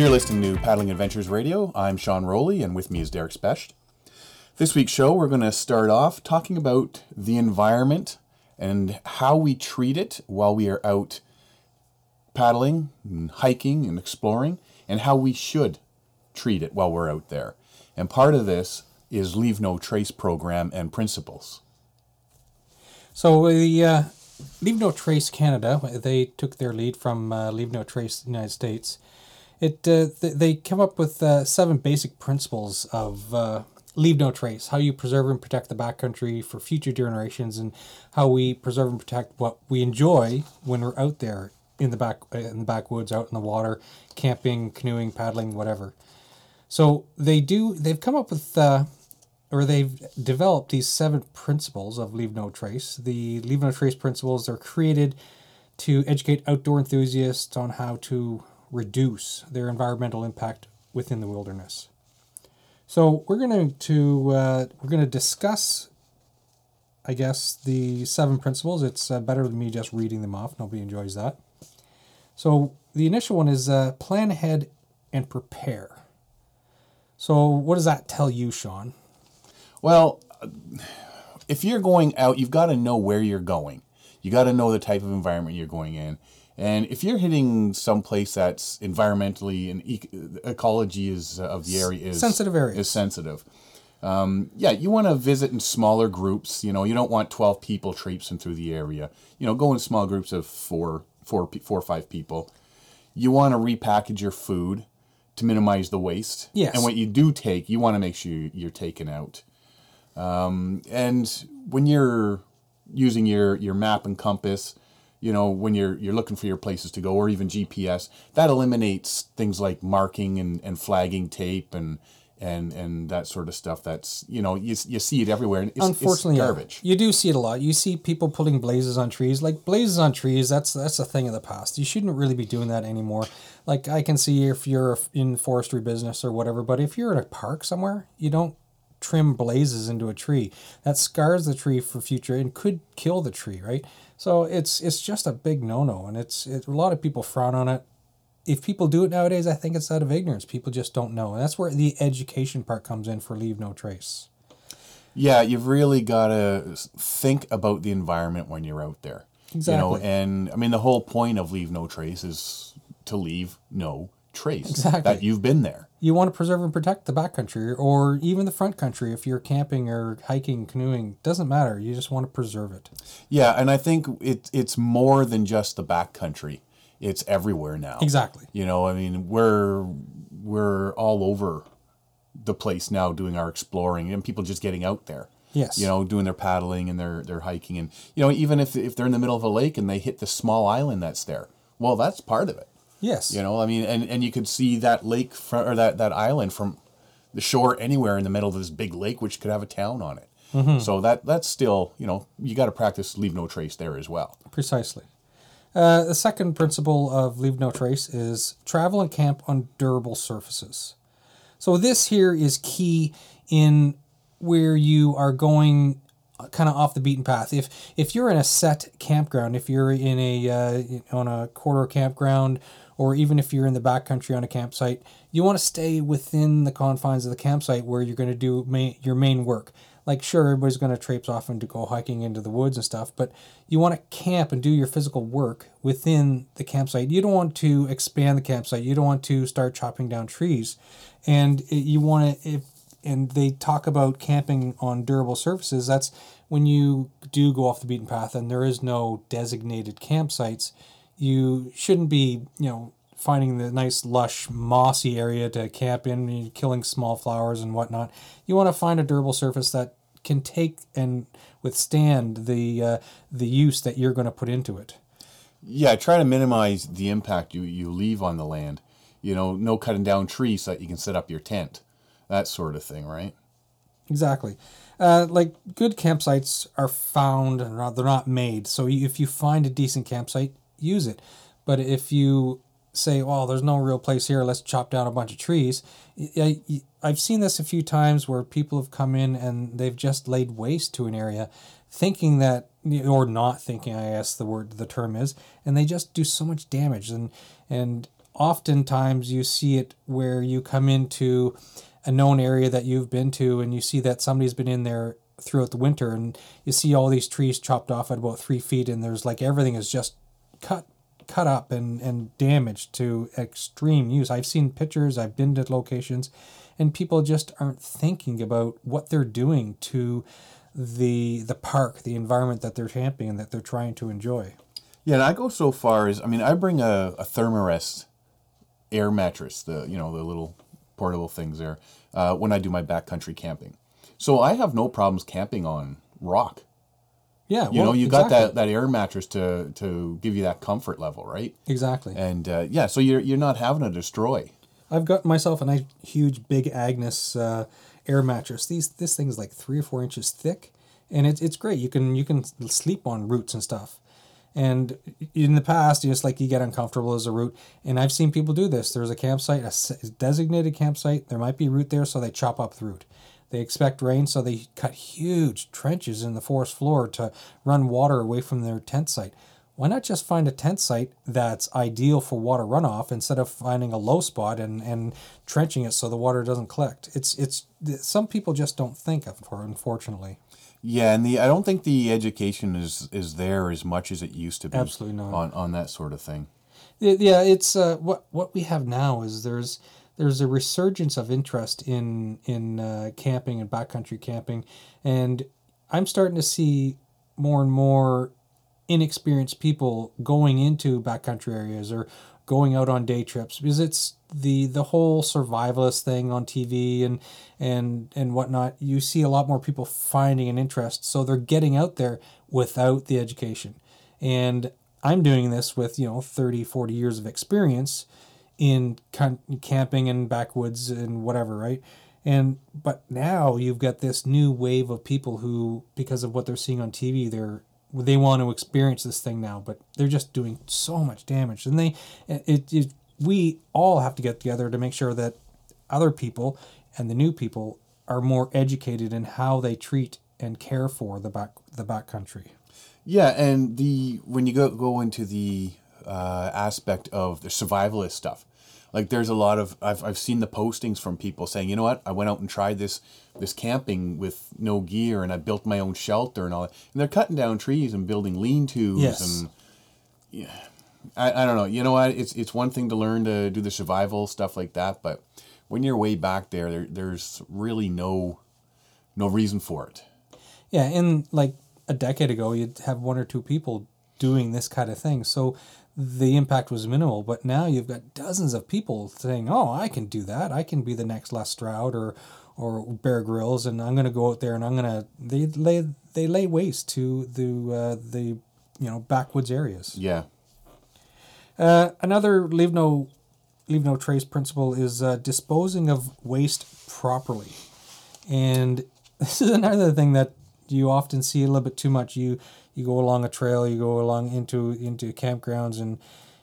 You're listening to Paddling Adventures Radio. I'm Sean Rowley, and with me is Derek Specht. This week's show, we're going to start off talking about the environment and how we treat it while we are out paddling and hiking and exploring, and how we should treat it while we're out there. And part of this is Leave No Trace program and principles. So the uh, Leave No Trace Canada, they took their lead from uh, Leave No Trace United States. It uh, th- they come up with uh, seven basic principles of uh, leave no trace, how you preserve and protect the backcountry for future generations, and how we preserve and protect what we enjoy when we're out there in the back in the backwoods, out in the water, camping, canoeing, paddling, whatever. So they do. They've come up with. Uh, or they've developed these seven principles of leave no trace. The leave no trace principles are created to educate outdoor enthusiasts on how to reduce their environmental impact within the wilderness. So we're going to uh, we're going to discuss, I guess, the seven principles. It's uh, better than me just reading them off. Nobody enjoys that. So the initial one is uh, plan ahead and prepare. So what does that tell you, Sean? Well, if you're going out, you've got to know where you're going. You got to know the type of environment you're going in. And if you're hitting some place that's environmentally and ecology is uh, of the area is sensitive area is sensitive, um, yeah, you want to visit in smaller groups. You know, you don't want twelve people traipsing through the area. You know, go in small groups of four, four, four or five people. You want to repackage your food to minimize the waste. Yes. And what you do take, you want to make sure you're taking out. Um, and when you're using your your map and compass you know when you're you're looking for your places to go or even gps that eliminates things like marking and, and flagging tape and and and that sort of stuff that's you know you, you see it everywhere and it's, Unfortunately, it's garbage You do see it a lot. You see people putting blazes on trees. Like blazes on trees, that's that's a thing of the past. You shouldn't really be doing that anymore. Like I can see if you're in forestry business or whatever, but if you're in a park somewhere, you don't trim blazes into a tree. That scars the tree for future and could kill the tree, right? So it's it's just a big no no, and it's it, a lot of people frown on it. If people do it nowadays, I think it's out of ignorance. People just don't know, and that's where the education part comes in for leave no trace. yeah you've really got to think about the environment when you're out there Exactly. you know and i mean the whole point of leave no trace is to leave no trace Exactly. that you've been there you want to preserve and protect the backcountry or even the front country if you're camping or hiking, canoeing. Doesn't matter. You just want to preserve it. yeah and i think it, it's more than just the back country it's everywhere now Exactly. You know, I mean, we're we're all over the place now doing our exploring, and people just getting out there. Yes. You know, doing their paddling and their their hiking, and you know, even if if they're in the middle of a lake and they hit the small island that's there, well, that's part of it. Yes. You know, I mean, and and you could see that lake from or that that island from the shore anywhere in the middle of this big lake, which could have a town on it. So that that's still, you know, you got to practice leave no trace there as well. Precisely. Uh, the second principle of leave no trace is travel and camp on durable surfaces. So this here is key in where you are going kind of off the beaten path. If if you're in a set campground, if you're in a uh, on a quarter campground, or even if you're in the backcountry on a campsite, you want to stay within the confines of the campsite where you're going to do your main work. Like sure, everybody's going to traipse off and to go hiking into the woods and stuff, but you want to camp and do your physical work within the campsite. You don't want to expand the campsite. You don't want to start chopping down trees, and you want to if and they talk about camping on durable surfaces. That's when you do go off the beaten path and there is no designated campsites. You shouldn't be, you know, finding the nice lush mossy area to camp in, and killing small flowers and whatnot. You want to find a durable surface that can take and withstand the uh, the use that you're going to put into it. Yeah, try to minimize the impact you, you leave on the land. You know, no cutting down trees so that you can set up your tent, that sort of thing, right? Exactly. Uh, like good campsites are found, they're not made. So if you find a decent campsite, use it. But if you say, "Well, there's no real place here. Let's chop down a bunch of trees," I, I've seen this a few times where people have come in and they've just laid waste to an area, thinking that or not thinking. I guess the word the term is, and they just do so much damage. And and oftentimes you see it where you come into a known area that you've been to and you see that somebody's been in there throughout the winter and you see all these trees chopped off at about three feet and there's like everything is just cut cut up and, and damaged to extreme use. I've seen pictures, I've been to locations, and people just aren't thinking about what they're doing to the the park, the environment that they're championing, that they're trying to enjoy. Yeah, and I go so far as I mean, I bring a, a Thermarest air mattress, the you know the little portable things there, uh, when I do my backcountry camping. So I have no problems camping on rock. Yeah, You know, you got that, that air mattress to to give you that comfort level, right? exactly. And uh, yeah, so you're you're not having to destroy. I've got myself a nice huge Big Agnes uh, air mattress. These this thing's like three or four inches thick, and it's it's great. You can you can sleep on roots and stuff. And in the past, it's like you get uncomfortable as a root. And I've seen people do this. There's a campsite, a designated campsite. There might be root there, so they chop up the root. They expect rain, so they cut huge trenches in the forest floor to run water away from their tent site. Why not just find a tent site that's ideal for water runoff instead of finding a low spot and, and trenching it so the water doesn't collect? It's it's some people just don't think of it, unfortunately. Yeah, and the I don't think the education is is there as much as it used to be. Absolutely not. on on that sort of thing. Yeah, yeah, it's uh, what what we have now is there's there's a resurgence of interest in in uh, camping and backcountry camping, and I'm starting to see more and more inexperienced people going into backcountry areas or going out on day trips because it's the the whole survivalist thing on TV and and and whatnot. You see a lot more people finding an interest, so they're getting out there without the education. And I'm doing this with you know 30, 40 years of experience in camping and backwoods and whatever, right? And but now you've got this new wave of people who, because of what they're seeing on TV, they're they want to experience this thing now, but they're just doing so much damage, and they it, it we all have to get together to make sure that other people and the new people are more educated in how they treat and care for the back the backcountry. Yeah, and the when you go go into the uh, aspect of the survivalist stuff, like there's a lot of I've I've seen the postings from people saying, you know what, I went out and tried this this camping with no gear, and I built my own shelter and all that, and they're cutting down trees and building lean-tos Yes. and yeah, I, I don't know. You know what? It's it's one thing to learn to do the survival stuff like that, but when you're way back there, there there's really no no reason for it. Yeah, and like a decade ago, you'd have one or two people doing this kind of thing. So the impact was minimal. But now you've got dozens of people saying, "Oh, I can do that. I can be the next Les Stroud or or Bear Grylls, and I'm going to go out there and I'm going to they lay they lay waste to the uh, the you know backwoods areas." Yeah. Uh, another leave no leave no trace principle is uh, disposing of waste properly, and this is another thing that you often see a little bit too much. You you go along a trail, you go along into into campgrounds and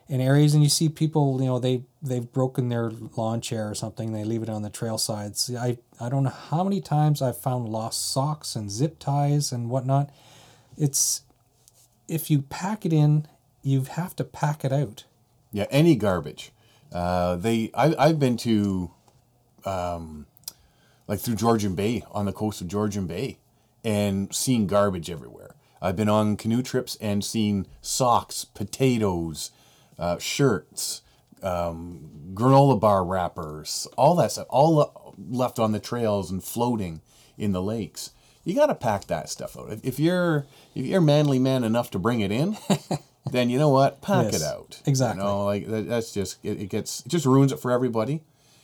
in areas, and you see people. You know they they've broken their lawn chair or something. They leave it on the trail sides. I I don't know how many times I've found lost socks and zip ties and whatnot. It's if you pack it in, you have to pack it out. Yeah, any garbage. Uh, they I I've been to um, like through Georgian Bay on the coast of Georgian Bay and seen garbage everywhere. I've been on canoe trips and seen socks, potatoes, uh, shirts, um, granola bar wrappers, all that stuff, all left on the trails and floating in the lakes. You got to pack that stuff out. If, you're if you're manly man enough to bring it in, then you know what, pack Yes, it out. exactly. You know, like that, that's just it, it gets it just ruins it for everybody.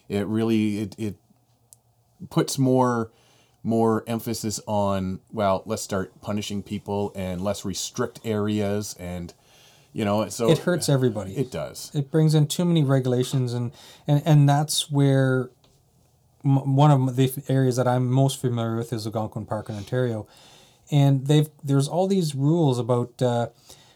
It really it it puts more more emphasis on well let's start punishing people and let's restrict areas and you know so It hurts everybody. it does. It brings in too many regulations and and and that's where m- one of the areas that I'm most familiar with is Algonquin Park in Ontario, and they've there's all these rules about uh,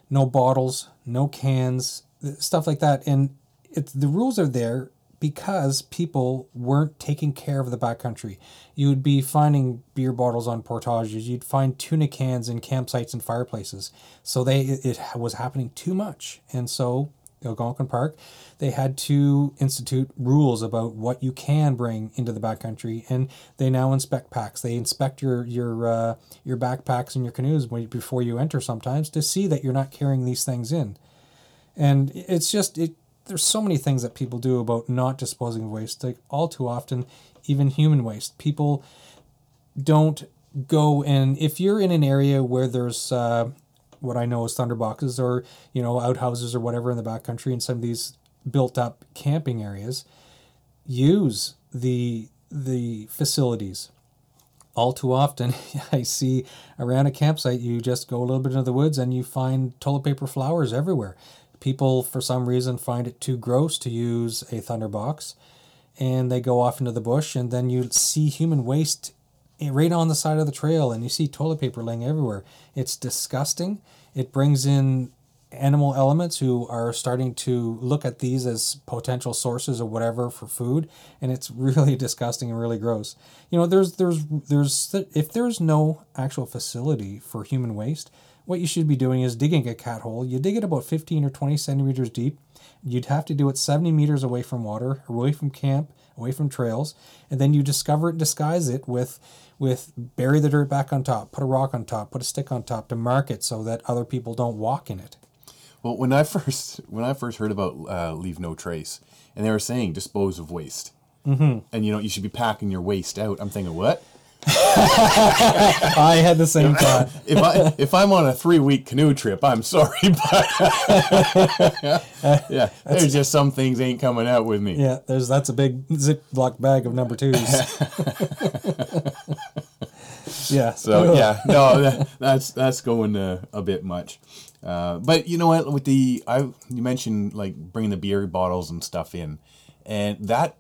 no bottles, no cans, stuff like that, and it's the rules are there because people weren't taking care of the backcountry. You would be finding beer bottles on portages. You'd find tuna cans in campsites and fireplaces. So they it, was happening too much, and so Algonquin Park, they had to institute rules about what you can bring into the backcountry, and they now inspect packs. They inspect your your uh, your backpacks and your canoes before you enter sometimes to see that you're not carrying these things in. And it's just it. There's so many things that people do about not disposing of waste. Like all too often, even human waste. People don't go and if you're in an area where there's uh, what I know as thunderboxes or you know outhouses or whatever in the backcountry and some of these built up camping areas, use the the facilities. All too often, I see around a campsite, you just go a little bit into the woods and you find toilet paper flowers everywhere. People, for some reason, find it too gross to use a thunderbox and they go off into the bush and then you see human waste right on the side of the trail and you see toilet paper laying everywhere. It's disgusting. It brings in animal elements who are starting to look at these as potential sources or whatever for food and it's really disgusting and really gross. You know there's there's there's if there's no actual facility for human waste what you should be doing is digging a cat hole you dig it about 15 or 20 centimeters deep You'd have to do it 70 meters away from water, away from camp, away from trails, and then you discover it, disguise it with with bury the dirt back on top, put a rock on top, put a stick on top to mark it so that other people don't walk in it. Well, when I first when I first heard about uh, leave no trace, and they were saying dispose of waste, mm-hmm. and you know you should be packing your waste out. I'm thinking, what? I had the same thought. If I if I'm on a three week canoe trip, I'm sorry, but yeah, there's just some things ain't coming out with me. Yeah, there's that's a big Ziploc bag of number twos. yeah. So yeah, no, that, that's that's going uh, a bit much. Uh, but you know what? With the I you mentioned like bringing the beer bottles and stuff in, and that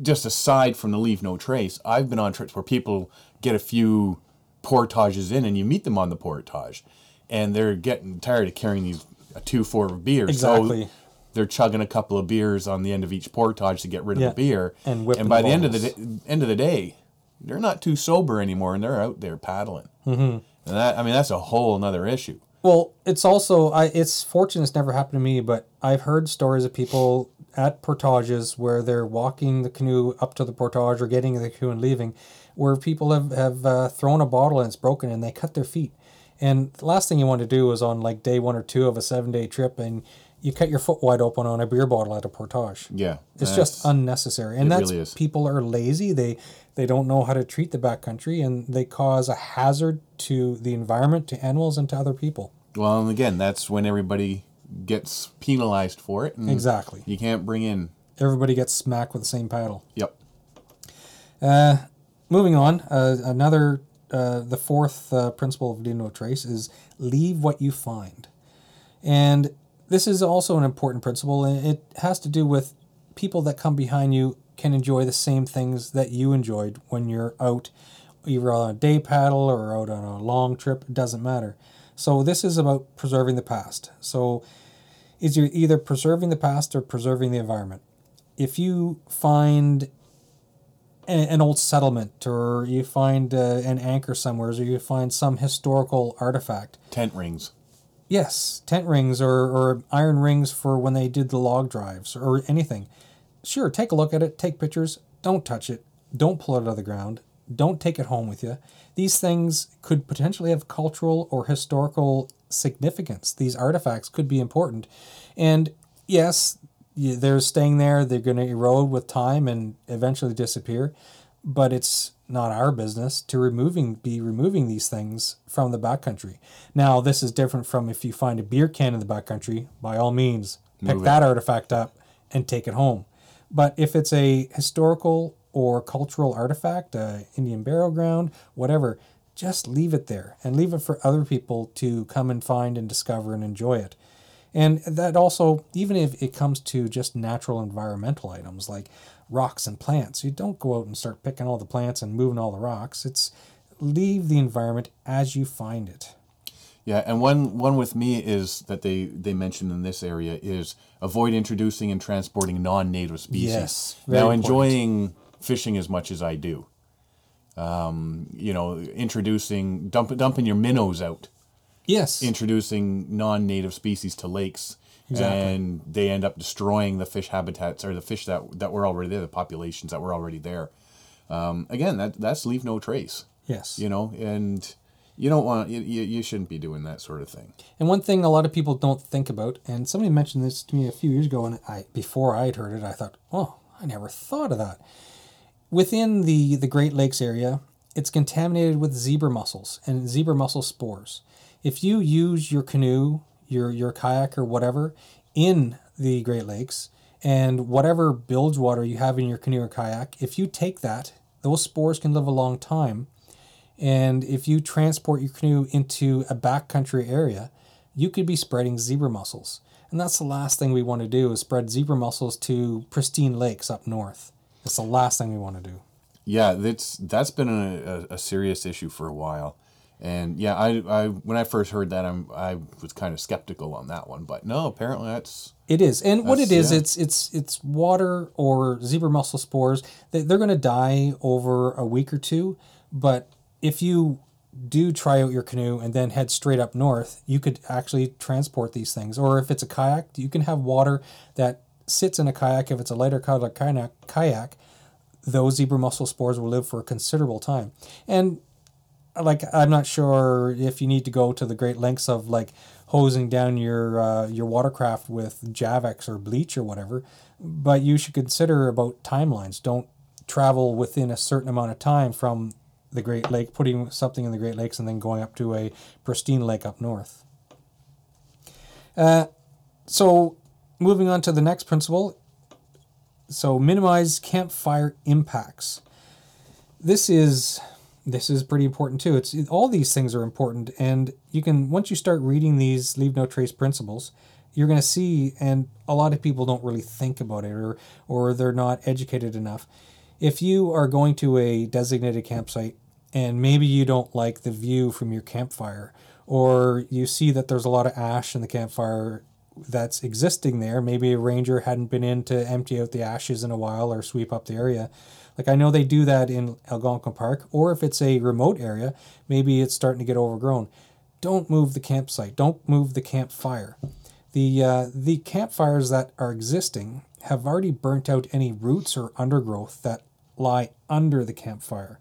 just aside from the leave no trace, I've been on trips where people get a few portages in, and you meet them on the portage, and they're getting tired of carrying these a two four of beers. Exactly. So they're chugging a couple of beers on the end of each portage to get rid of Yeah. the beer, And and by the end of the day, end of the day, they're not too sober anymore, and they're out there paddling. Mm-hmm. And that I mean that's a whole another issue. Well, it's also I it's fortunate it's never happened to me, but I've heard stories of people at portages where they're walking the canoe up to the portage or getting in the canoe and leaving, where people have have uh, thrown a bottle and it's broken and they cut their feet. And the last thing you want to do is on like day one or two of a seven day trip and you cut your foot wide open on a beer bottle at a portage. Yeah, It's just unnecessary, and that's really people are lazy. They they don't know how to treat the backcountry, and they cause a hazard to the environment, to animals, and to other people. well, and again, that's when everybody gets penalized for it. And Exactly. You can't bring in. Everybody gets smacked with the same paddle. Yep. Uh, moving on, uh, another uh, the fourth uh, principle of Dino Trace is leave what you find, and this is also an important principle, and it has to do with people that come behind you can enjoy the same things that you enjoyed when you're out, either on a day paddle or out on a long trip. It doesn't matter. So this is about preserving the past. So is you're either preserving the past or preserving the environment. If you find an old settlement or you find uh, an anchor somewhere or you find some historical artifact Tent rings. yes tent rings or, or iron rings for when they did the log drives or anything sure take a look at it take pictures don't touch it don't pull it out of the ground don't take it home with you these things could potentially have cultural or historical significance these artifacts could be important and yes they're staying there they're going to erode with time and eventually disappear but it's not our business to removing be removing these things from the backcountry. Now, this is different from if you find a beer can in the backcountry, by all means, pick Move it. that artifact up and take it home. But if it's a historical or cultural artifact, uh, Indian burial ground, whatever, just leave it there and leave it for other people to come and find and discover and enjoy it. And that also, even if it comes to just natural environmental items like rocks and plants, you don't go out and start picking all the plants and moving all the rocks. It's leave the environment as you find it. Yeah, and one one with me is that they they mentioned in this area is avoid introducing and transporting non-native species. Yes, now important. enjoying fishing as much as I do. Um, you know, introducing dump, dumping your minnows out, Yes. introducing non-native species to lakes Exactly. and they end up destroying the fish habitats or the fish that that were already there, the populations that were already there. Um, again, that that's leave no trace. Yes. You know, and you don't want you, you you shouldn't be doing that sort of thing. And one thing a lot of people don't think about, and somebody mentioned this to me a few years ago, and I before I'd heard it, I thought, oh, I never thought of that. Within the the Great Lakes area, it's contaminated with zebra mussels and zebra mussel spores. If you use your canoe, your your kayak or whatever in the Great Lakes, and whatever bilge water you have in your canoe or kayak, if you take that, those spores can live a long time. And if you transport your canoe into a backcountry area, you could be spreading zebra mussels. And that's the last thing we want to do is spread zebra mussels to pristine lakes up north. It's the last thing we want to do. Yeah, that's that's been a, a, a serious issue for a while, and yeah, I, I when I first heard that, I'm I was kind of skeptical on that one, but no, apparently that's It is, and what it is, yeah. it's it's it's water or zebra mussel spores. They, they're going to die over a week or two, but if you do try out your canoe and then head straight up north, you could actually transport these things. Or if it's a kayak, you can have water that sits in a kayak. If it's a lighter kayak, kayak, those zebra mussel spores will live for a considerable time. And like I'm not sure if you need to go to the great lengths of like hosing down your uh, your watercraft with Javex or bleach or whatever, but you should consider about timelines. Don't travel within a certain amount of time from the Great Lake, putting something in the Great Lakes and then going up to a pristine lake up north. Uh, so moving on to the next principle. So minimize campfire impacts. This is this is pretty important too. It's all these things are important, and you can once you start reading these leave no trace principles, you're going to see. And a lot of people don't really think about it, or or they're not educated enough. If you are going to a designated campsite and maybe you don't like the view from your campfire, or you see that there's a lot of ash in the campfire that's existing there. Maybe a ranger hadn't been in to empty out the ashes in a while or sweep up the area. Like I know they do that in Algonquin Park, or if it's a remote area, maybe it's starting to get overgrown. Don't move the campsite. Don't move the campfire. The uh, the campfires that are existing have already burnt out any roots or undergrowth that lie under the campfire.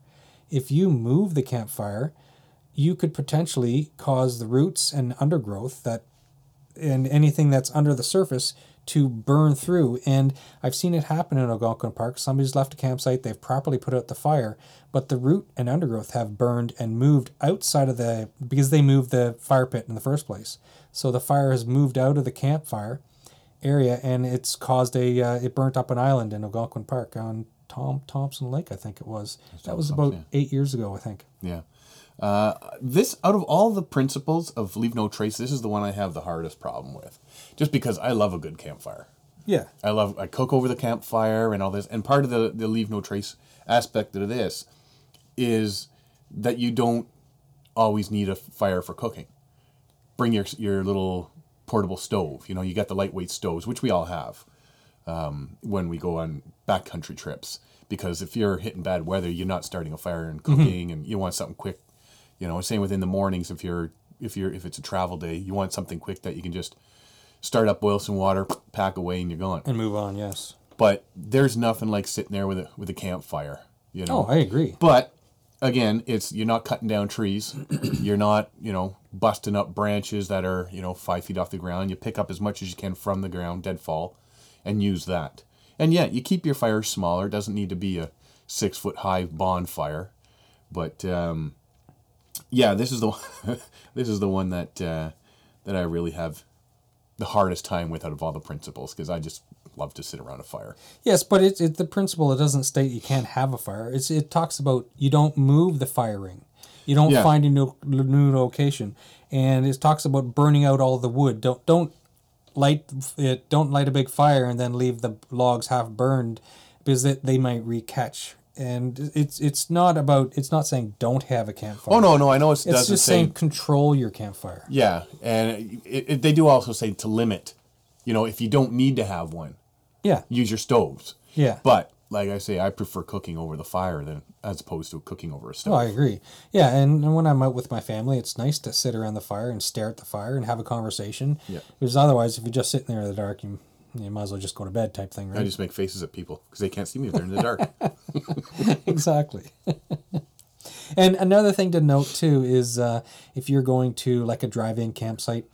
If you move the campfire, you could potentially cause the roots and undergrowth that and anything that's under the surface to burn through. And I've seen it happen in Algonquin Park. Somebody's left a campsite, they've properly put out the fire, but the root and undergrowth have burned and moved outside of the because they moved the fire pit in the first place. So the fire has moved out of the campfire area and it's caused a uh, it burnt up an island in Algonquin Park on Tom Thomson Lake, I think it was. That was about eight years ago, I think. yeah. Uh, this out of all the principles of leave no trace, this is the one I have the hardest problem with, just because I love a good campfire. Yeah. I love I cook over the campfire and all this. And part of the the leave no trace aspect of this is that you don't always need a fire for cooking. Bring your your little portable stove. You know, you got the lightweight stoves, which we all have um, when we go on backcountry trips. Because if you're hitting bad weather, you're not starting a fire and cooking, and you want something quick. You know, same within the mornings. If you're if you're if it's a travel day, you want something quick that you can just start up, boil some water, pack away, and you're gone. And move on, yes. But there's nothing like sitting there with a with a campfire, you know. Oh, I agree. But again, it's you're not cutting down trees. you're not, you know, busting up branches that are, you know, five feet off the ground. You pick up as much as you can from the ground, deadfall, and use that. And yeah, you keep your fire smaller. It doesn't need to be a six foot high bonfire. But um, yeah, this is the one, this is the one that uh, that I really have the hardest time with out of all the principles because I just love to sit around a fire. Yes, but it's it, the principle. It doesn't state you can't have a fire. It's it talks about you don't move the fire ring, you don't Yeah. find a new, new location, and it talks about burning out all the wood. Don't don't light it. Don't light a big fire and then leave the logs half burned, because they, they might recatch. And it's it's not about it's not saying don't have a campfire. Oh no, no, I know it it's doesn't just say saying control your campfire. Yeah, and it, it, they do also say to limit. You know, if you don't need to have one, Yeah, use your stoves. yeah. But like I say, I prefer cooking over the fire than as opposed to cooking over a stove. Oh, I agree. Yeah, and, and when I'm out with my family, it's nice to sit around the fire and stare at the fire and have a conversation. Yeah. Because otherwise, if you're just sitting there in the dark, you, you might as well just go to bed type thing, right? I just make faces at people because they can't see me if they're in the dark. exactly. and another thing to note too is uh, if you're going to like a drive-in campsite,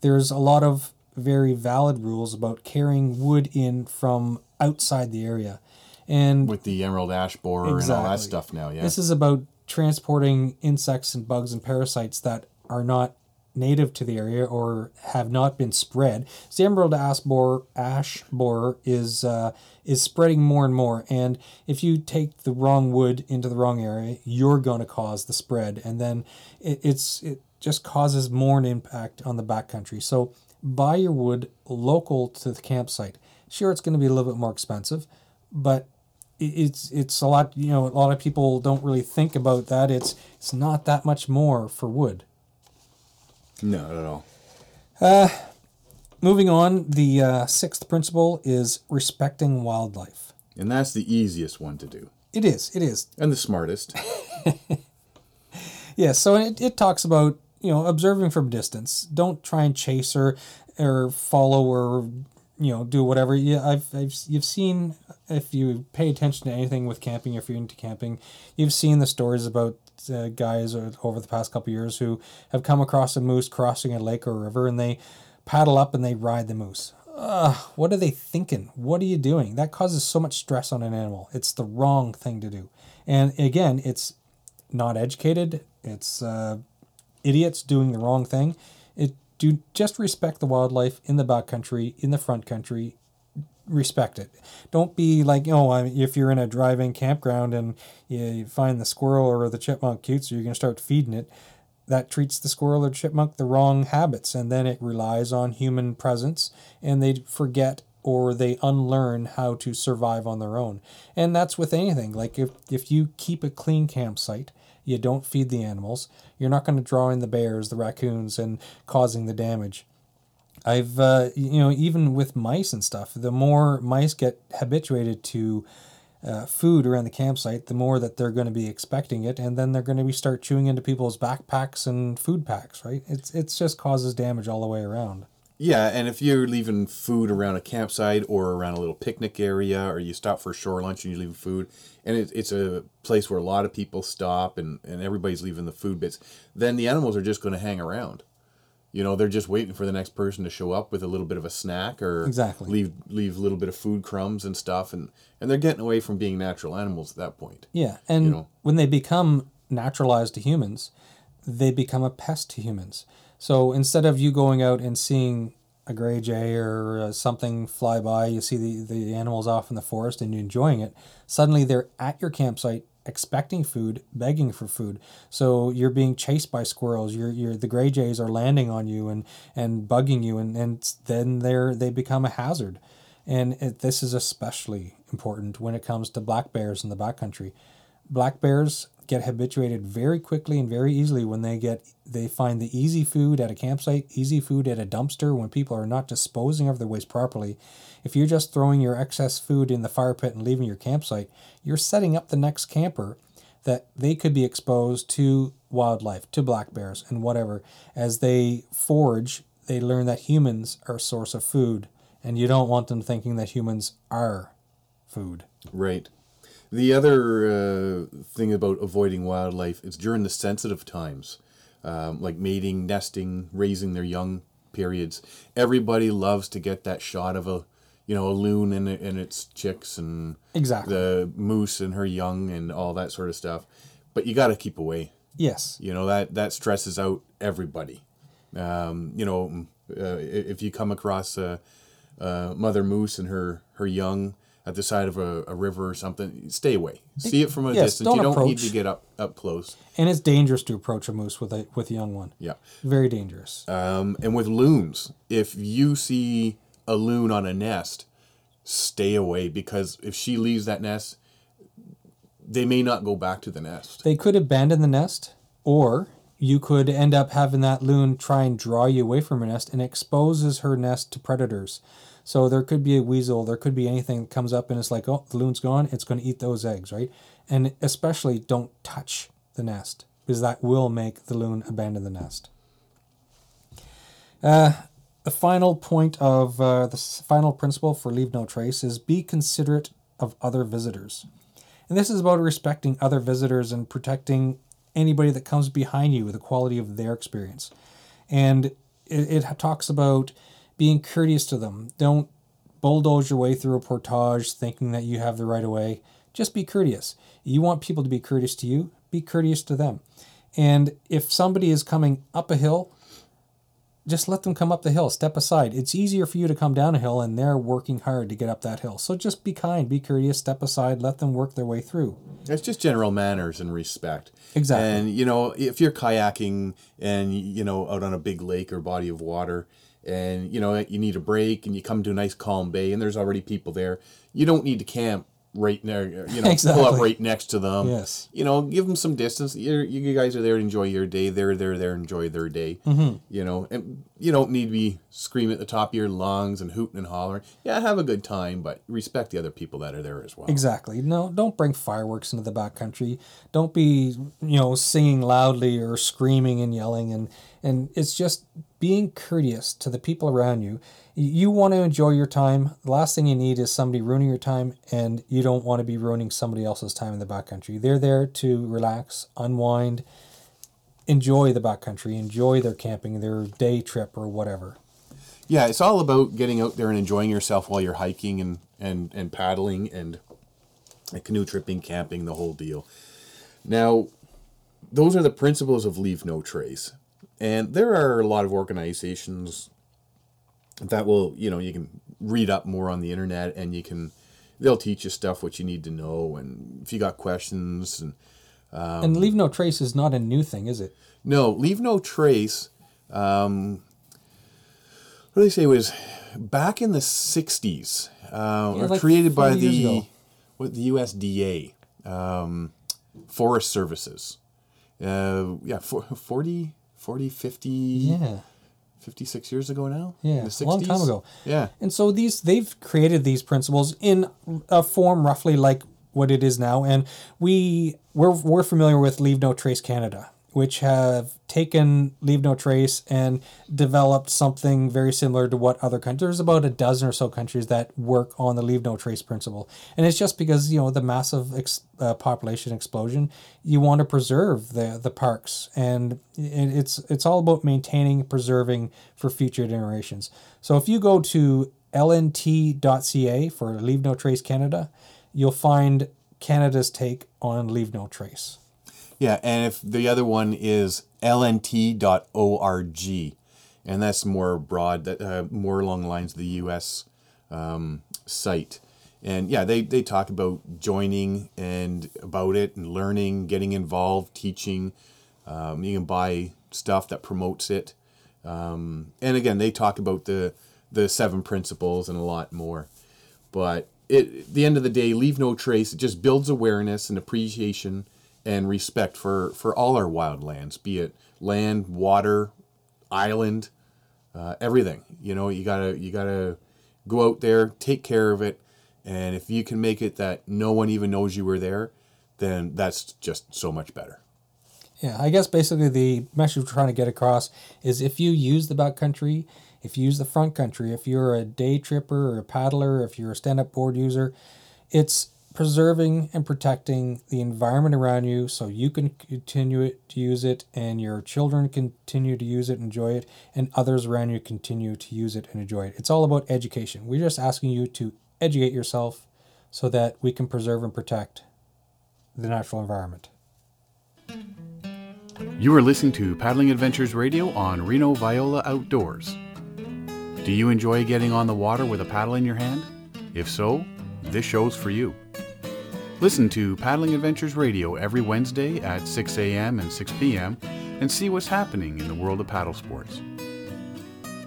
there's a lot of very valid rules about carrying wood in from outside the area, and with the emerald ash borer and all that stuff now. Yeah. this is about transporting insects and bugs and parasites that are not native to the area or have not been spread. The emerald ash borer, ash borer is uh, is spreading more and more. And if you take the wrong wood into the wrong area, you're going to cause the spread, and then it, it's it just causes more an impact on the backcountry. So buy your wood local to the campsite. Sure, it's going to be a little bit more expensive, but it's it's a lot you know a lot of people don't really think about that it's it's not that much more for wood no, not at all. Uh, moving on the uh, sixth principle is respecting wildlife And that's the easiest one to do. it is it is And the smartest. yeah so it, it talks about you know observing from distance don't try and chase or or follow or you know do whatever yeah I've, I've you've seen if you pay attention to anything with camping if you're into camping you've seen the stories about uh, guys over the past couple years who have come across a moose crossing a lake or a river and they paddle up and they ride the moose. Ugh, what are they thinking? What are you doing? That causes so much stress on an animal. It's the wrong thing to do. And again it's not educated. It's uh, idiots doing the wrong thing. It do just respect the wildlife in the backcountry, in the front country. Respect it. Don't be like, oh, if you're in a drive-in campground and you, you find the squirrel or the chipmunk cute, so you're going to start feeding it. That treats the squirrel or chipmunk the wrong habits, and then it relies on human presence, and they forget or they unlearn how to survive on their own. And that's with anything. Like if if you keep a clean campsite, you don't feed the animals, you're not going to draw in the bears, the raccoons, and causing the damage. I've, uh, you know, even with mice and stuff, the more mice get habituated to uh, food around the campsite, the more that they're going to be expecting it, and then they're going to be start chewing into people's backpacks and food packs, right? It's it's just causes damage all the way around. Yeah, and if you're leaving food around a campsite or around a little picnic area, or you stop for a shore lunch and you leave food, and it, it's a place where a lot of people stop and, and everybody's leaving the food bits, then the animals are just going to hang around. You know, they're just waiting for the next person to show up with a little bit of a snack or Exactly. leave leave a little bit of food crumbs and stuff, and and they're getting away from being natural animals at that point. Yeah, and You know. when they become naturalized to humans, they become a pest to humans. So instead of you going out and seeing a gray jay or uh, something fly by, you see the, the animals off in the forest and you're enjoying it, suddenly they're at your campsite expecting food, begging for food. So you're being chased by squirrels. You're, you're the gray jays are landing on you and, and bugging you, and, and then they're they become a hazard. And it, this is especially important when it comes to black bears in the backcountry. Black bears get habituated very quickly and very easily when they get they find the easy food at a campsite, easy food at a dumpster when people are not disposing of their waste properly. If you're just throwing your excess food in the fire pit and leaving your campsite, you're setting up the next camper that they could be exposed to wildlife, to black bears and whatever. As they forage, they learn that humans are a source of food, and you don't want them thinking that humans are food. Right. The other uh, thing about avoiding wildlife is during the sensitive times, um, like mating, nesting, raising their young periods. Everybody loves to get that shot of a, you know, a loon and, and its chicks and Exactly. the moose and her young and all that sort of stuff. But you got to keep away. Yes. You know that that stresses out everybody. Um, you know, uh, if you come across a, a mother moose and her her young at the side of a, a river or something, stay away. See it from a Yes, distance. don't you don't need approach. to get up up close. And it's dangerous to approach a moose with a with a young one. Yeah. Very dangerous. Um, and with loons, if you see a loon on a nest, stay away because if she leaves that nest, they may not go back to the nest. They could abandon the nest, or you could end up having that loon try and draw you away from her nest and exposes her nest to predators. So there could be a weasel, there could be anything that comes up and it's like, oh, the loon's gone, it's going to eat those eggs, right? And especially don't touch the nest because that will make the loon abandon the nest. Uh, the final point of uh, the final principle for leave no trace is be considerate of other visitors. And this is about respecting other visitors and protecting anybody that comes behind you with the quality of their experience. And it, it talks about being courteous to them. Don't bulldoze your way through a portage thinking that you have the right of way. Just be courteous. You want people to be courteous to you, be courteous to them. And if somebody is coming up a hill, just let them come up the hill. Step aside. It's easier for you to come down a hill and they're working hard to get up that hill. So just be kind, be courteous, step aside, let them work their way through. It's just general manners and respect. Exactly. And you know, if you're kayaking and you know out on a big lake or body of water and you know you need a break and you come to a nice calm bay and there's already people there, you don't need to camp right there, you know, Exactly. pull up right next to them. Yes. You know, give them some distance. You're, you guys are there to enjoy your day. They're there there to enjoy their day. Mm-hmm. You know, and you don't need to be screaming at the top of your lungs and hooting and hollering. Yeah, have a good time, but respect the other people that are there as well. Exactly. No, don't bring fireworks into the backcountry. Don't be, you know, singing loudly or screaming and yelling and and it's just being courteous to the people around you. You want to enjoy your time. The last thing you need is somebody ruining your time and you don't want to be ruining somebody else's time in the backcountry. They're there to relax, unwind, enjoy the backcountry, enjoy their camping, their day trip or whatever. Yeah, it's all about getting out there and enjoying yourself while you're hiking and and and paddling and, canoe tripping, camping, the whole deal. Now, those are the principles of leave no trace, and there are a lot of organizations that will, you know, you can read up more on the internet and you can they'll teach you stuff what you need to know and if you got questions and and leave no trace is not a new thing, is it? no, leave no trace. Um, what do they say it was back in the '60s, uh, Yeah, like created by the what the USDA, um, Forest Services. Uh, yeah, for, 40, 40, 50, Yeah. 56 years ago now. Yeah, a long time ago. Yeah, And so these they've created these principles in a form roughly like what it is now, and we we're we're familiar with Leave No Trace Canada, which have taken Leave No Trace and developed something very similar to what other countries. There's about a dozen or so countries that work on the Leave No Trace principle, and it's just because you know the massive ex, uh, population explosion, you want to preserve the the parks, and it's it's all about maintaining, preserving for future generations. So if you go to lnt.ca for Leave No Trace Canada, you'll find Canada's take on Leave No Trace. Yeah, and if the other one is lnt.org, and that's more broad, that uh, more along the lines of the U.S. Um, site. And yeah, they, they talk about joining and about it and learning, getting involved, teaching. Um, you can buy stuff that promotes it. Um, and again, they talk about the the seven principles and a lot more. But it, at the end of the day, leave no trace. It just builds awareness and appreciation and respect for, for all our wildlands, be it land, water, island, uh, everything. You know, you gotta you gotta go out there, take care of it, and if you can make it that no one even knows you were there, then that's just so much better. Yeah, I guess basically the message we're trying to get across is if you use the backcountry, if you use the front country, if you're a day tripper or a paddler, if you're a stand up board user, it's preserving and protecting the environment around you so you can continue it, to use it and your children continue to use it enjoy it and others around you continue to use it and enjoy it. It's all about education. We're just asking you to educate yourself so that we can preserve and protect the natural environment. You are listening to Paddling Adventures Radio on Reno Viola Outdoors. Do you enjoy getting on the water with a paddle in your hand? If so, this show's for you. Listen to Paddling Adventures Radio every Wednesday at 6 a.m. and 6 p.m. and see what's happening in the world of paddle sports.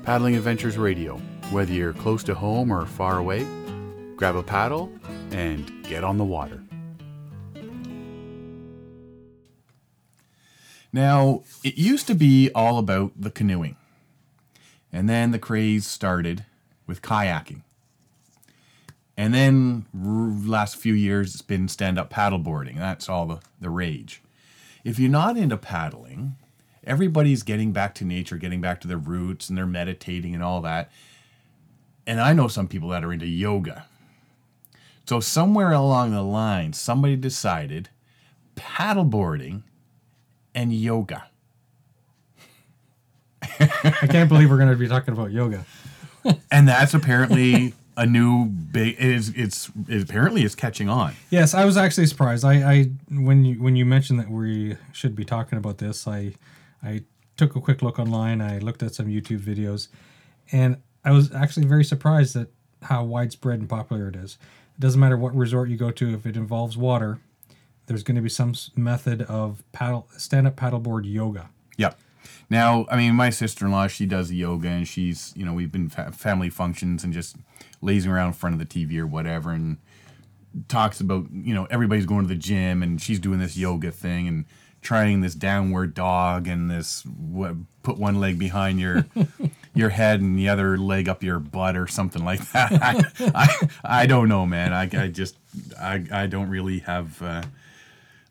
Paddling Adventures Radio, whether you're close to home or far away, grab a paddle and get on the water. Now, it used to be all about the canoeing. And then the craze started with kayaking. And then last few years it's been stand-up paddleboarding. That's all the, the rage. If you're not into paddling, everybody's getting back to nature, getting back to their roots and they're meditating and all that. And I know some people that are into yoga. So somewhere along the line, somebody decided paddleboarding and yoga. I can't believe we're going to be talking about yoga. and that's apparently a new big it is it's it apparently is catching on Yes, I was actually surprised. I, I when you when you mentioned that we should be talking about this, I I took a quick look online. I looked at some YouTube videos, and I was actually very surprised at how widespread and popular it is. It doesn't matter what resort you go to, if it involves water, there's going to be some method of paddle stand up paddleboard yoga. Now i mean my sister-in-law she does yoga and she's you know we've been fa- family functions and just lazing around in front of the tv or whatever and talks about you know everybody's going to the gym and she's doing this yoga thing and trying this downward dog and this what, put one leg behind your your head and the other leg up your butt or something like that. I, I, I don't know, man. I, I just I, I don't really have uh,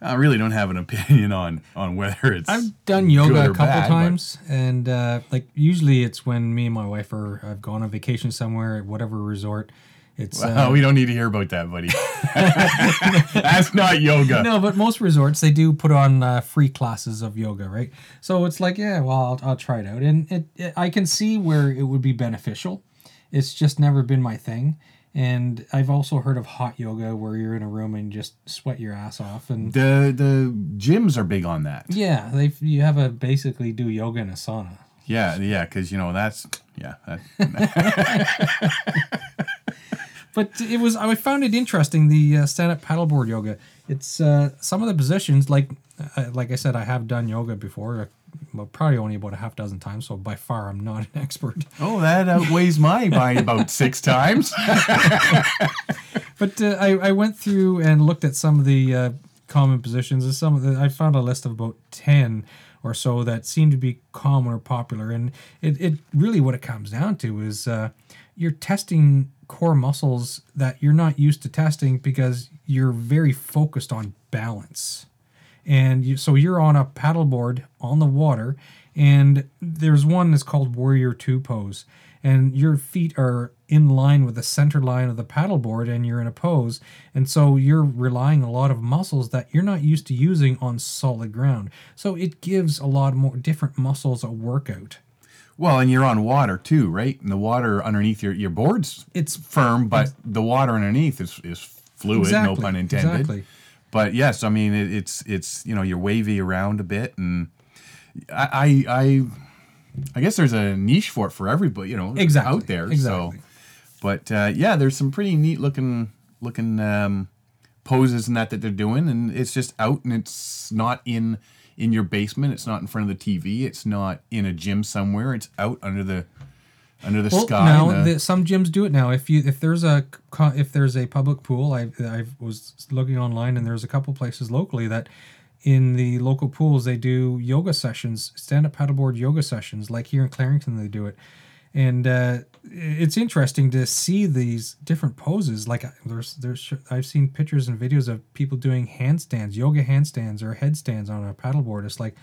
I really don't have an opinion on on whether it's I've done yoga a couple bad, but- times, and uh, like usually it's when me and my wife are I've gone on vacation somewhere at whatever resort. It's uh, Oh, we don't need to hear about that, buddy. That's not yoga. no, but most resorts they do put on uh, free classes of yoga, right? So it's like, yeah, well, I'll, I'll try it out, and it, it I can see where it would be beneficial. It's just never been my thing, and I've also heard of hot yoga where you're in a room and just sweat your ass off, and The the gyms are big on that. yeah, they you have a basically do yoga in a sauna. Yeah, yeah, because you know that's yeah. That, But it was I found it interesting the uh, stand up paddleboard yoga. It's uh, some of the positions like uh, like I said I have done yoga before, well, probably only about a half dozen times. So by far I'm not an expert. oh, that outweighs mine by about six times. But uh, I I went through and looked at some of the uh, common positions. And some of the, I found a list of about ten or so that seem to be common or popular. And it, it really what it comes down to is uh, you're testing core muscles that you're not used to testing because you're very focused on balance. And you, so you're on a paddleboard on the water, and there's one that's called Warrior Two pose, and your feet are in line with the center line of the paddleboard, and you're in a pose, and so you're relying a lot of muscles that you're not used to using on solid ground. So it gives a lot more different muscles a workout. well, and you're on water too, right? And the water underneath your your board's It's firm, but the water underneath is is fluid. Exactly, No pun intended. exactly. But yes, I mean it, it's it's you know you're wavy around a bit, and I I I, I guess there's a niche for it for everybody, you know, Exactly, out there. exactly. So, but uh, yeah, there's some pretty neat looking looking um, poses and that that they're doing, and it's just out, and it's not in in your basement. It's not in front of the TV. It's not in a gym somewhere. It's out under the under the Well, sky. now the- some gyms do it now. If you if there's a if there's a public pool, I I was looking online and there's a couple places locally that in the local pools they do yoga sessions, stand up paddleboard yoga sessions. Like here in Clarington, they do it, and uh, it's interesting to see these different poses. Like uh, there's there's I've seen pictures and videos of people doing handstands, yoga handstands or headstands on a paddleboard. It's like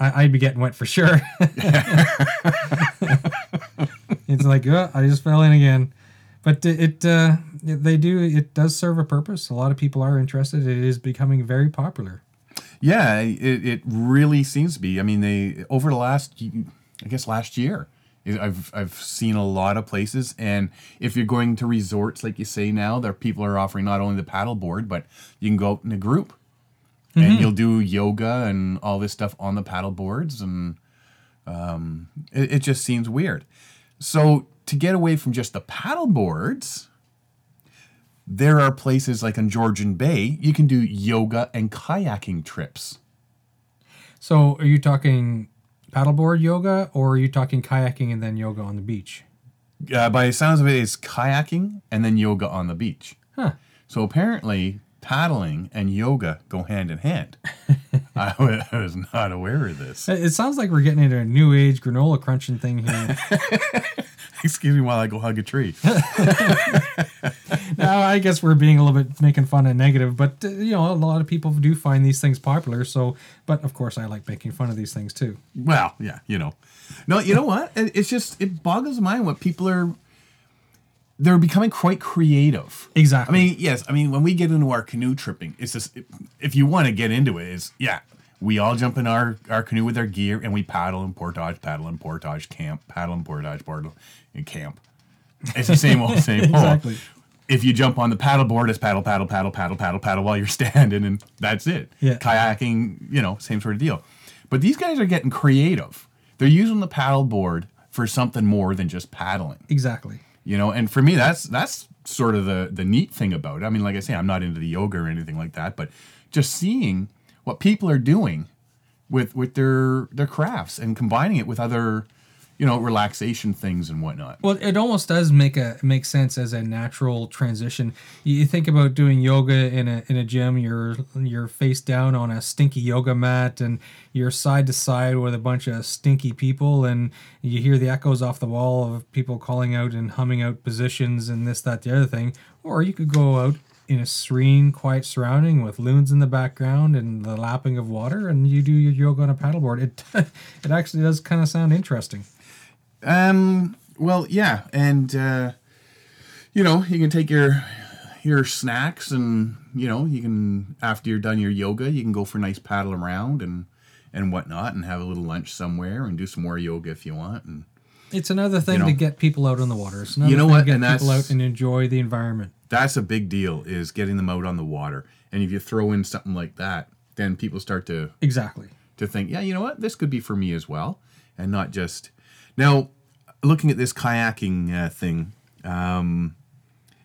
I'd be getting wet for sure. it's like uh, I just fell in again, but it, uh, they do it does serve a purpose. A lot of people are interested. It is becoming very popular. Yeah, it, it really seems to be. I mean, they over the last, I guess last year, I've I've seen a lot of places, and if you're going to resorts, like you say now, there people are offering not only the paddleboard, but you can go out in a group, and you'll do yoga and all this stuff on the paddle boards, and um, it, it just seems weird. So to get away from just the paddle boards, there are places like on Georgian Bay, you can do yoga and kayaking trips. So, are you talking paddleboard yoga, or are you talking kayaking and then yoga on the beach? Uh, by the sounds of it, it's kayaking and then yoga on the beach. Huh. So apparently, paddling and yoga go hand in hand. I was not aware of this. It it sounds like we're getting into a new age granola crunching thing here. Excuse me while I go hug a tree. now, I guess we're being a little bit making fun and negative, but uh, you know, a lot of people do find these things popular. So, but of course, I like making fun of these things too. Well, yeah, you know. No, you know what? It- It's just it boggles my mind what people are they're becoming quite creative. Exactly. I mean, yes, I mean when we get into our canoe tripping, it's just if you want to get into it, is yeah, we all jump in our our canoe with our gear and we paddle and portage, paddle and portage, camp, paddle and portage, paddle and camp. It's the same old, same old. Exactly. If you jump on the paddle board, it's paddle, paddle, paddle, paddle, paddle, paddle while you're standing, and that's it. Yeah. Kayaking, you know, same sort of deal. But these guys are getting creative. They're using the paddle board for something more than just paddling Exactly. You know and for me that's that's sort of the the neat thing about it. I mean like i say i'm not into the yoga or anything like that but just seeing what people are doing with with their their crafts and combining it with other you know relaxation things and whatnot Well, it almost does make a make sense as a natural transition. You think about doing yoga in a in a gym. You're you're face down on a stinky yoga mat, and you're side to side with a bunch of stinky people, and you hear the echoes off the wall of people calling out and humming out positions and this, that, the other thing. Or you could go out in a serene, quiet surrounding with loons in the background and the lapping of water, and you do your yoga on a paddleboard. It it actually does kind of sound interesting. Um well yeah and uh you know you can take your your snacks and you know you can after you're done your yoga you can go for a nice paddle around and and whatnot and have a little lunch somewhere and do some more yoga if you want and It's another thing You know. to get people out on the water. It's another You know thing what? to get And people out and enjoy the environment. that's a big deal is getting them out on the water and if you throw in something like that then people start to Exactly. to think yeah you know what this could be for me as well and not just now looking at this kayaking uh, thing um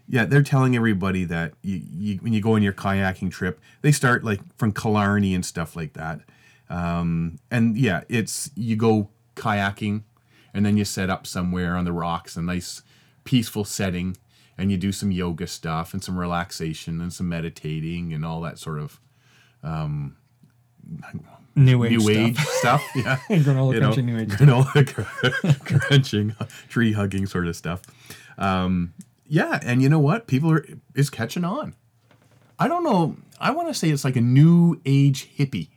yeah they're telling everybody that you, you when you go on your kayaking trip they start like from killarney and stuff like that. Um and yeah it's you go kayaking and then you set up somewhere on the rocks a nice peaceful setting and you do some yoga stuff and some relaxation and some meditating and all that sort of New age new stuff. age stuff. Yeah, Granola You know, crunching new age granola cr- crunching, tree hugging sort of stuff. Um, yeah, and you know what? People are is catching on. I don't know. I want to say it's like a new age hippie.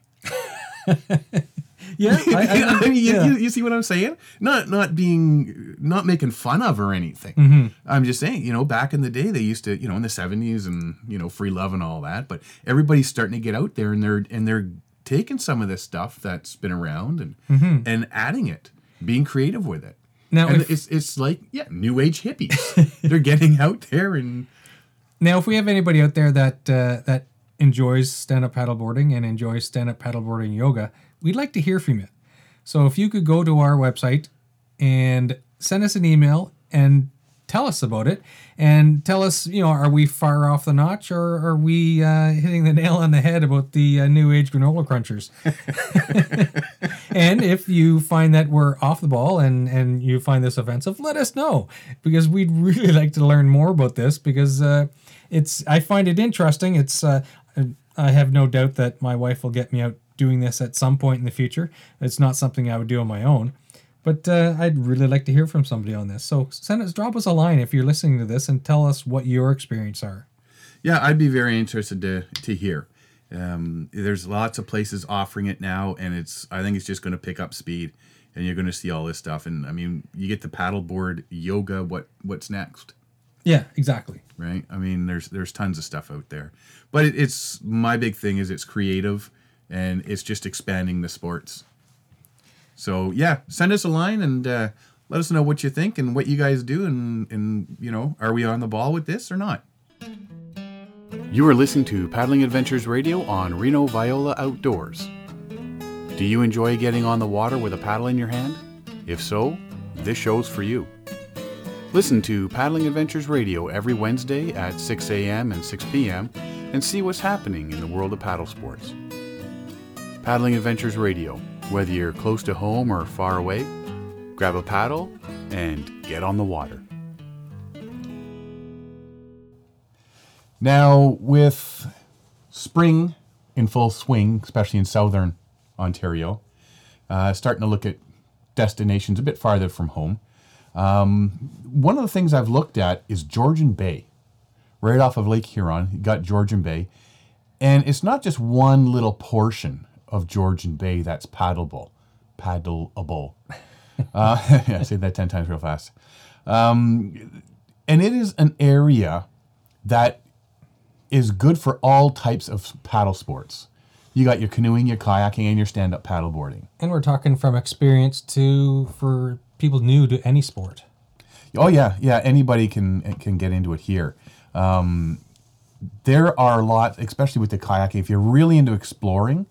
Yeah, I, I, mean, you, yeah. you, you see what I'm saying? Not not being not making fun of or anything. Mm-hmm. I'm just saying, you know, back in the day they used to, you know, in the 70s and you know, free love and all that. But everybody's starting to get out there and they're and they're taking some of this stuff that's been around and Mm-hmm. and adding it, being creative with it. Now, and if- it's it's like yeah, new age hippies. they're getting out there and now, if we have anybody out there that uh, that enjoys stand up paddleboarding and enjoys stand up paddleboarding yoga, we'd like to hear from you. So if you could go to our website and send us an email and tell us about it and tell us, you know, are we far off the notch or are we uh, hitting the nail on the head about the uh, new age granola crunchers? and if you find that we're off the ball and and you find this offensive, let us know because we'd really like to learn more about this because uh, it's I find it interesting. It's uh, I have no doubt that my wife will get me out doing this at some point in the future. It's not something I would do on my own. But uh, I'd really like to hear from somebody on this. So send us, drop us a line if you're listening to this, and tell us what your experience are. Yeah, I'd be very interested to to hear. Um, there's lots of places offering it now, and it's I think it's just going to pick up speed, and you're going to see all this stuff. And I mean, you get the paddleboard yoga. What what's next, Yeah, exactly. right? I mean, there's there's tons of stuff out there, but it, it's my big thing is it's creative, and it's just expanding the sports. So yeah, send us a line and uh, let us know what you think and what you guys do, and and you know, are we on the ball with this or not? You are listening to Paddling Adventures Radio on Reno Viola Outdoors. Do you enjoy getting on the water with a paddle in your hand? If so, this show's for you. Listen to Paddling Adventures Radio every Wednesday at 6 a.m. and 6 p.m. and see what's happening in the world of paddle sports. Paddling Adventures Radio, whether you're close to home or far away, grab a paddle and get on the water. Now, with spring in full swing, especially in southern Ontario. Uh, starting to look at destinations a bit farther from home. Um, one of the things I've looked at is Georgian Bay, right off of Lake Huron. You got Georgian Bay, and it's not just one little portion of Georgian Bay that's paddleable, paddleable. uh, yeah, say that ten times real fast. Um, and it is an area that is good for all types of paddle sports. You got your canoeing, your kayaking, and your stand-up paddleboarding. And we're talking from experience to for people new to any sport. Oh yeah, yeah. Anybody can can get into it here. Um, there are a lot, especially with the kayaking. If you're really into exploring,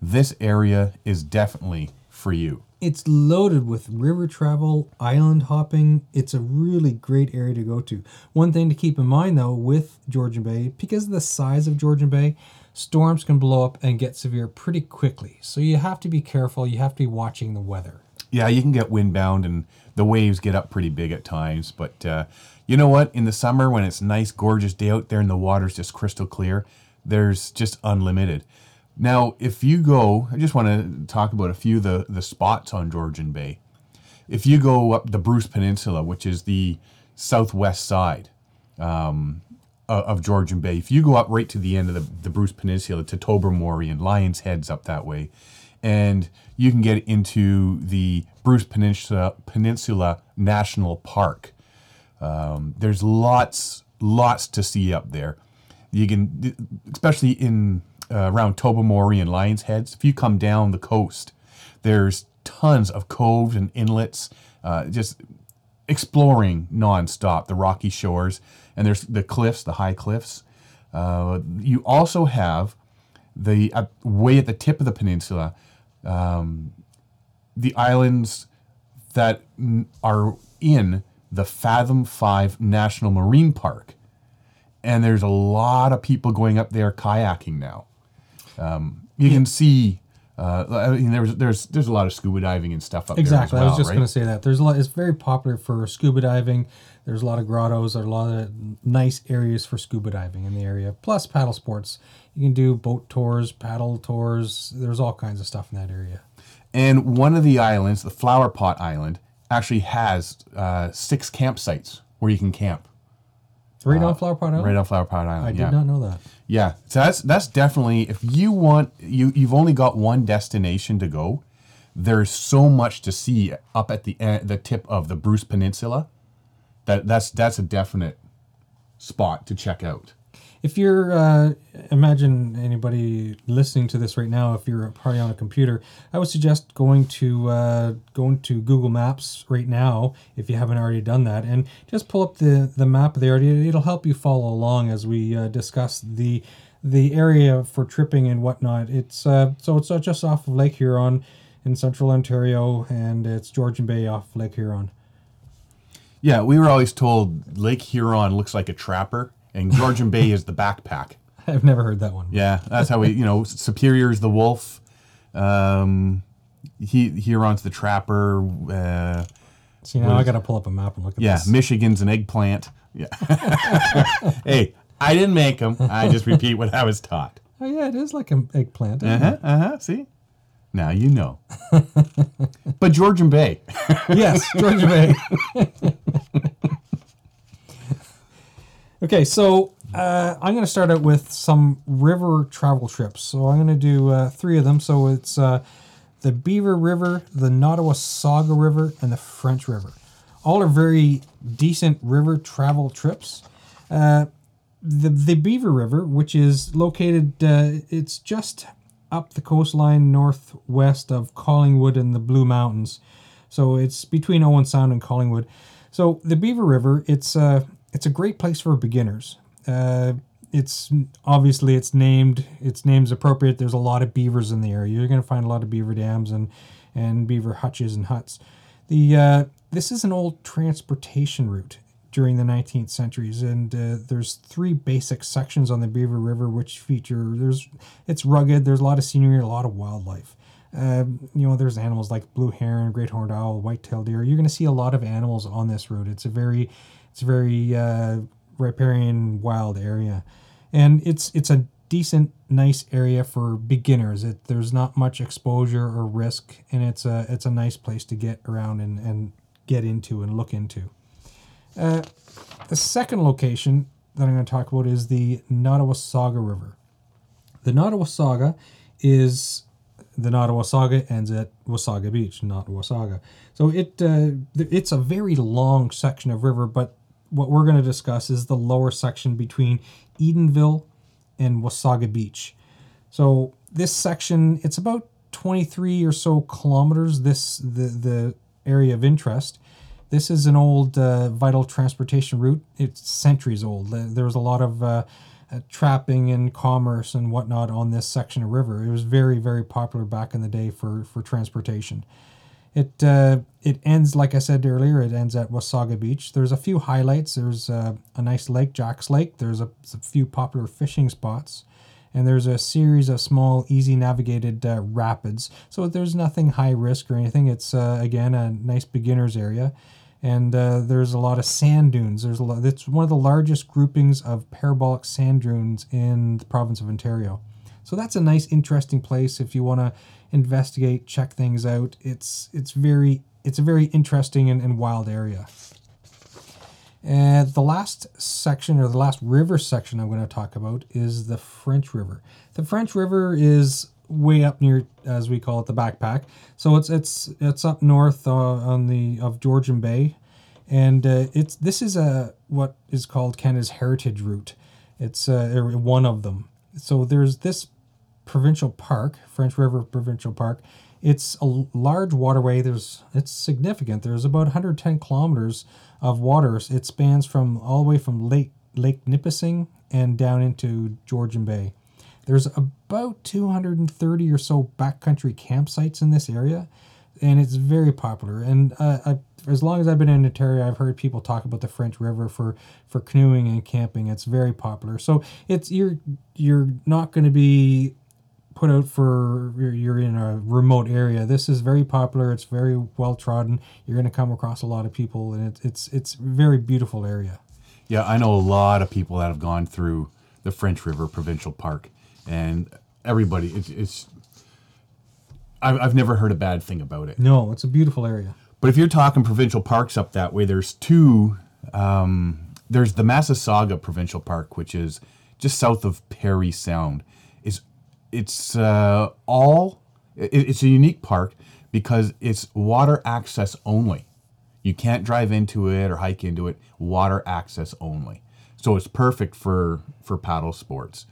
this area is definitely for you. It's loaded with river travel, island hopping. It's a really great area to go to. One thing to keep in mind though with Georgian Bay, because of the size of Georgian Bay, storms can blow up and get severe pretty quickly. So you have to be careful. You have to be watching the weather. Yeah, you can get windbound and the waves get up pretty big at times. But uh, you know what? In the summer, when it's nice, gorgeous day out there and the water's just crystal clear, there's just unlimited. Now, if you go, I just want to talk about a few of the, the spots on Georgian Bay. If you go up the Bruce Peninsula, which is the southwest side um, of Georgian Bay, if you go up right to the end of the, the Bruce Peninsula to Tobermory and Lions Heads up that way, and you can get into the Bruce Peninsula, Peninsula National Park. Um, there's lots, lots to see up there. You can, especially in uh, around Tobermory and Lions Heads. If you come down the coast, there's tons of coves and inlets, uh, just exploring nonstop the rocky shores, and there's the cliffs, the high cliffs. Uh, you also have the uh, way at the tip of the peninsula, um, the islands that are in the Fathom Five National Marine Park, and there's a lot of people going up there kayaking now. Um, you can see. Uh, I mean, there's there's there's a lot of scuba diving and stuff up Exactly. there Exactly, well, I was just right? going to say that. There's a lot. It's very popular for scuba diving. There's a lot of grottos. There's a lot of nice areas for scuba diving in the area. Plus paddle sports. You can do boat tours, paddle tours. There's all kinds of stuff in that area. And one of the islands, the Flower Pot Island, actually has uh, six campsites where you can camp. Right on Flower Pot Island. Uh, Right on Flower Pot Island. I did yeah. not know that. Yeah, so that's that's definitely if you want you you've only got one destination to go. There's so much to see up at the end, the tip of the Bruce Peninsula. That that's that's a definite spot to check out. If you're, uh, imagine anybody listening to this right now, if you're probably on a computer, I would suggest going to uh, going to Google Maps right now if you haven't already done that, and just pull up the the map there. It'll help you follow along as we uh, discuss the the area for tripping and whatnot. It's uh, so it's uh, just off of Lake Huron in central Ontario, and it's Georgian Bay off Lake Huron. Yeah, we were always told Lake Huron looks like a trapper, and Georgian Bay is the backpack. I've never heard that one. Yeah, that's how we, you know, Superior is the wolf. Um, he Huron's the trapper. Uh, See now I got to pull up a map and look at yeah, this. Yeah, Michigan's an eggplant. Yeah. hey, I didn't make them. I just repeat what I was taught. Oh yeah, it is like an eggplant. Uh huh. Uh huh. See, now you know. but Georgian Bay. Yes, Georgia Bay. Okay, so uh, I'm going to start out with some river travel trips. So I'm going to do uh, three of them. So it's uh, the Beaver River, the Nottawasaga River, and the French River. All are very decent river travel trips. Uh, the the Beaver River, which is located, uh, it's just up the coastline northwest of Collingwood and the Blue Mountains. So it's between Owen Sound and Collingwood. So the Beaver River, it's uh, it's a great place for beginners. Uh, it's obviously it's named its name's appropriate. There's a lot of beavers in the area. You're going to find a lot of beaver dams and and beaver hutches and huts. The uh, this is an old transportation route during the 19th centuries, and uh, there's three basic sections on the Beaver River which feature. There's it's rugged. There's a lot of scenery, a lot of wildlife. Um, you know, there's animals like blue heron, great horned owl, white-tailed deer. You're going to see a lot of animals on this route. It's a very, it's a very uh, riparian wild area, and it's it's a decent, nice area for beginners. It, there's not much exposure or risk, and it's a it's a nice place to get around and, and get into and look into. Uh, the second location that I'm going to talk about is the Nottawasaga River. The Nottawasaga is the Nottawasaga ends at Wasaga Beach, not Wasaga. So it uh, it's a very long section of river, but what we're going to discuss is the lower section between Edenvale and Wasaga Beach. So this section, it's about 23 or so kilometers. This the the area of interest. This is an old uh, vital transportation route. It's centuries old. There was a lot of uh, uh, trapping and commerce and whatnot on this section of river. It was very very popular back in the day for for transportation. It uh, it ends like I said earlier. It ends at Wasaga Beach. There's a few highlights. There's uh, a nice lake, Jack's Lake. There's a, a few popular fishing spots, and there's a series of small, easy navigated uh, rapids. So there's nothing high risk or anything. It's uh, again a nice beginners area, and uh, there's a lot of sand dunes. There's a lot. It's one of the largest groupings of parabolic sand dunes in the province of Ontario. So that's a nice, interesting place if you want to investigate, check things out. It's it's very it's a very interesting and, and wild area. And the last section or the last river section I'm going to talk about is the French River. The French River is way up near, as we call it, the backpack. So it's it's it's up north uh, on the of Georgian Bay, and uh, it's this is a what is called Canada's heritage route. It's uh, one of them. So there's this provincial park, French River Provincial Park. It's a large waterway. There's it's significant. There's about 110 kilometers of waters. It spans from all the way from Lake Lake Nipissing and down into Georgian Bay. There's about 230 or so backcountry campsites in this area, and it's very popular. And uh, I, as long as I've been in Ontario, I've heard people talk about the French River for for canoeing and camping. It's very popular. So it's you're you're not going to be put out for you're, you're in a remote area. This is very popular. It's very well trodden. You're going to come across a lot of people, and it, it's it's very beautiful area. Yeah, I know a lot of people that have gone through the French River Provincial Park, and everybody, it's, it's I've, I've never heard a bad thing about it. No, it's a beautiful area. But if you're talking provincial parks up that way, there's two. Um, there's the Massasauga Provincial Park, which is just south of Parry Sound. It's uh, all it, it's a unique park because it's water access only. You can't drive into it or hike into it. Water access only. So it's perfect for for paddle sports.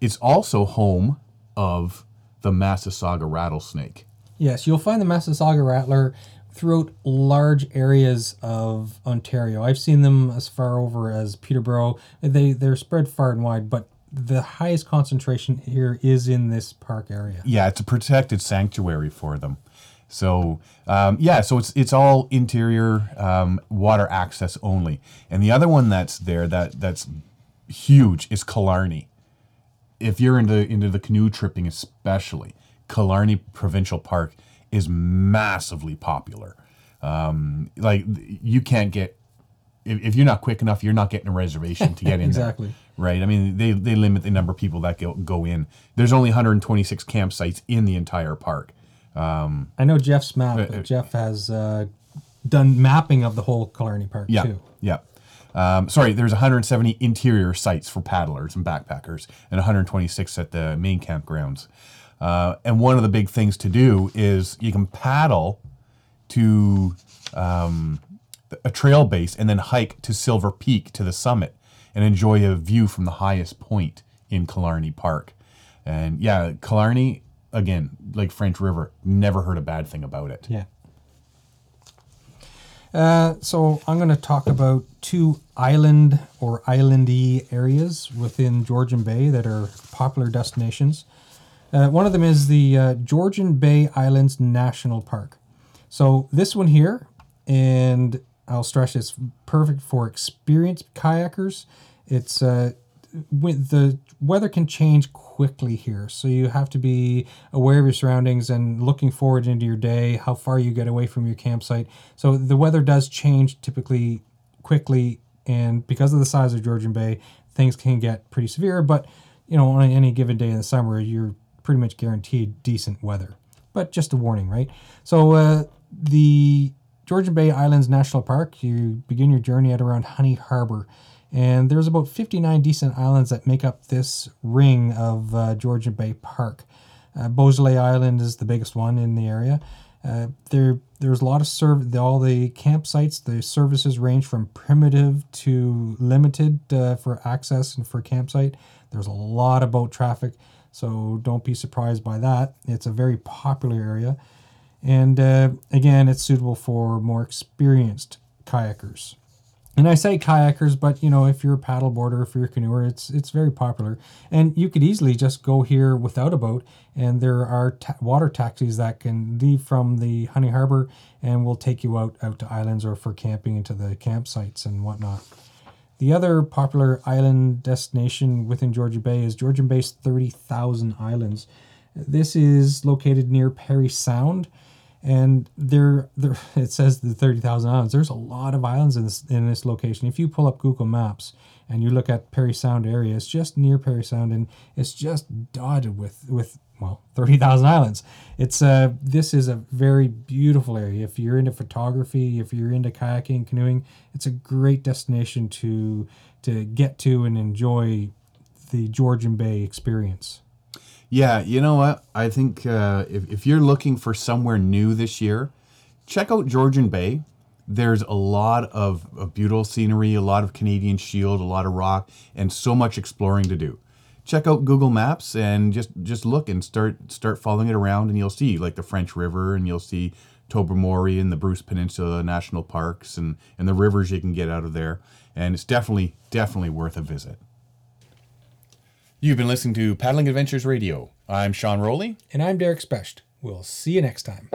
It's also home of the Massasauga rattlesnake. Yes, you'll find the Massasauga rattler throughout large areas of Ontario. I've seen them as far over as Peterborough. They they're spread far and wide, but the highest concentration here is in this park area. Yeah, it's a protected sanctuary for them. So um, yeah, so it's it's all interior um, water access only. And the other one that's there that that's huge is Killarney. If you're into into the canoe tripping, especially Killarney Provincial Park is massively popular. Um, like you can't get if, if you're not quick enough, you're not getting a reservation to get in Exactly. there. Right. I mean, they, they limit the number of people that go, go in. There's only 126 campsites in the entire park. I know Jeff's map. Jeff has uh, done mapping of the whole Killarney Park Yeah. too. Yeah. Um, sorry, there's 170 interior sites for paddlers and backpackers, and 126 at the main campgrounds. Uh, and one of the big things to do is you can paddle to um, a trail base and then hike to Silver Peak to the summit and enjoy a view from the highest point in Killarney Park. And yeah, Killarney, again, like French River, never heard a bad thing about it. Yeah. Uh, so I'm going to talk about two island or islandy areas within Georgian Bay that are popular destinations. Uh, one of them is the uh, Georgian Bay Islands National Park. So this one here, and I'll stress it's perfect for experienced kayakers. It's uh, the weather can change quickly here, so you have to be aware of your surroundings and looking forward into your day, how far you get away from your campsite. So the weather does change typically quickly, and because of the size of Georgian Bay, things can get pretty severe. But you know, on any given day in the summer, you're pretty much guaranteed decent weather. But just a warning, right? So uh, the Georgian Bay Islands National Park, you begin your journey at around Honey Harbor. And there's about 59 decent islands that make up this ring of uh, Georgian Bay Park. Uh, Island is the biggest one in the area. Uh, there, there's a lot of serv. All the campsites, the services range from primitive to limited uh, for access and for campsite. There's a lot of boat traffic, so don't be surprised by that. It's a very popular area, and uh, again, it's suitable for more experienced kayakers. And I say kayakers, but you know, if you're a paddleboarder, if you're a canoeer, it's it's very popular. And you could easily just go here without a boat, and there are ta- water taxis that can leave from the Honey Harbor and will take you out out to islands or for camping into the campsites and whatnot. The other popular island destination within Georgian Bay is Georgian Bay's 30,000 Islands. This is located near Parry Sound and there there it says the 30,000 islands. There's a lot of islands in this in this location. If you pull up Google Maps and you look at Parry Sound area it's just near Parry Sound and it's just dotted with with well 30,000 islands. It's uh this is a very beautiful area. If you're into photography if you're into kayaking canoeing it's a great destination to to get to and enjoy the Georgian Bay experience Yeah, you know what? I think uh, if, if you're looking for somewhere new this year, check out Georgian Bay. There's a lot of, of beautiful scenery, a lot of Canadian shield, a lot of rock, and so much exploring to do. Check out Google Maps and just just look and start start following it around, and you'll see like the French River, and you'll see Tobermory and the Bruce Peninsula National Parks, and and the rivers you can get out of there. And it's definitely definitely worth a visit. You've been listening to Paddling Adventures Radio. I'm Sean Rowley. and I'm Derek Specht we'll see you next time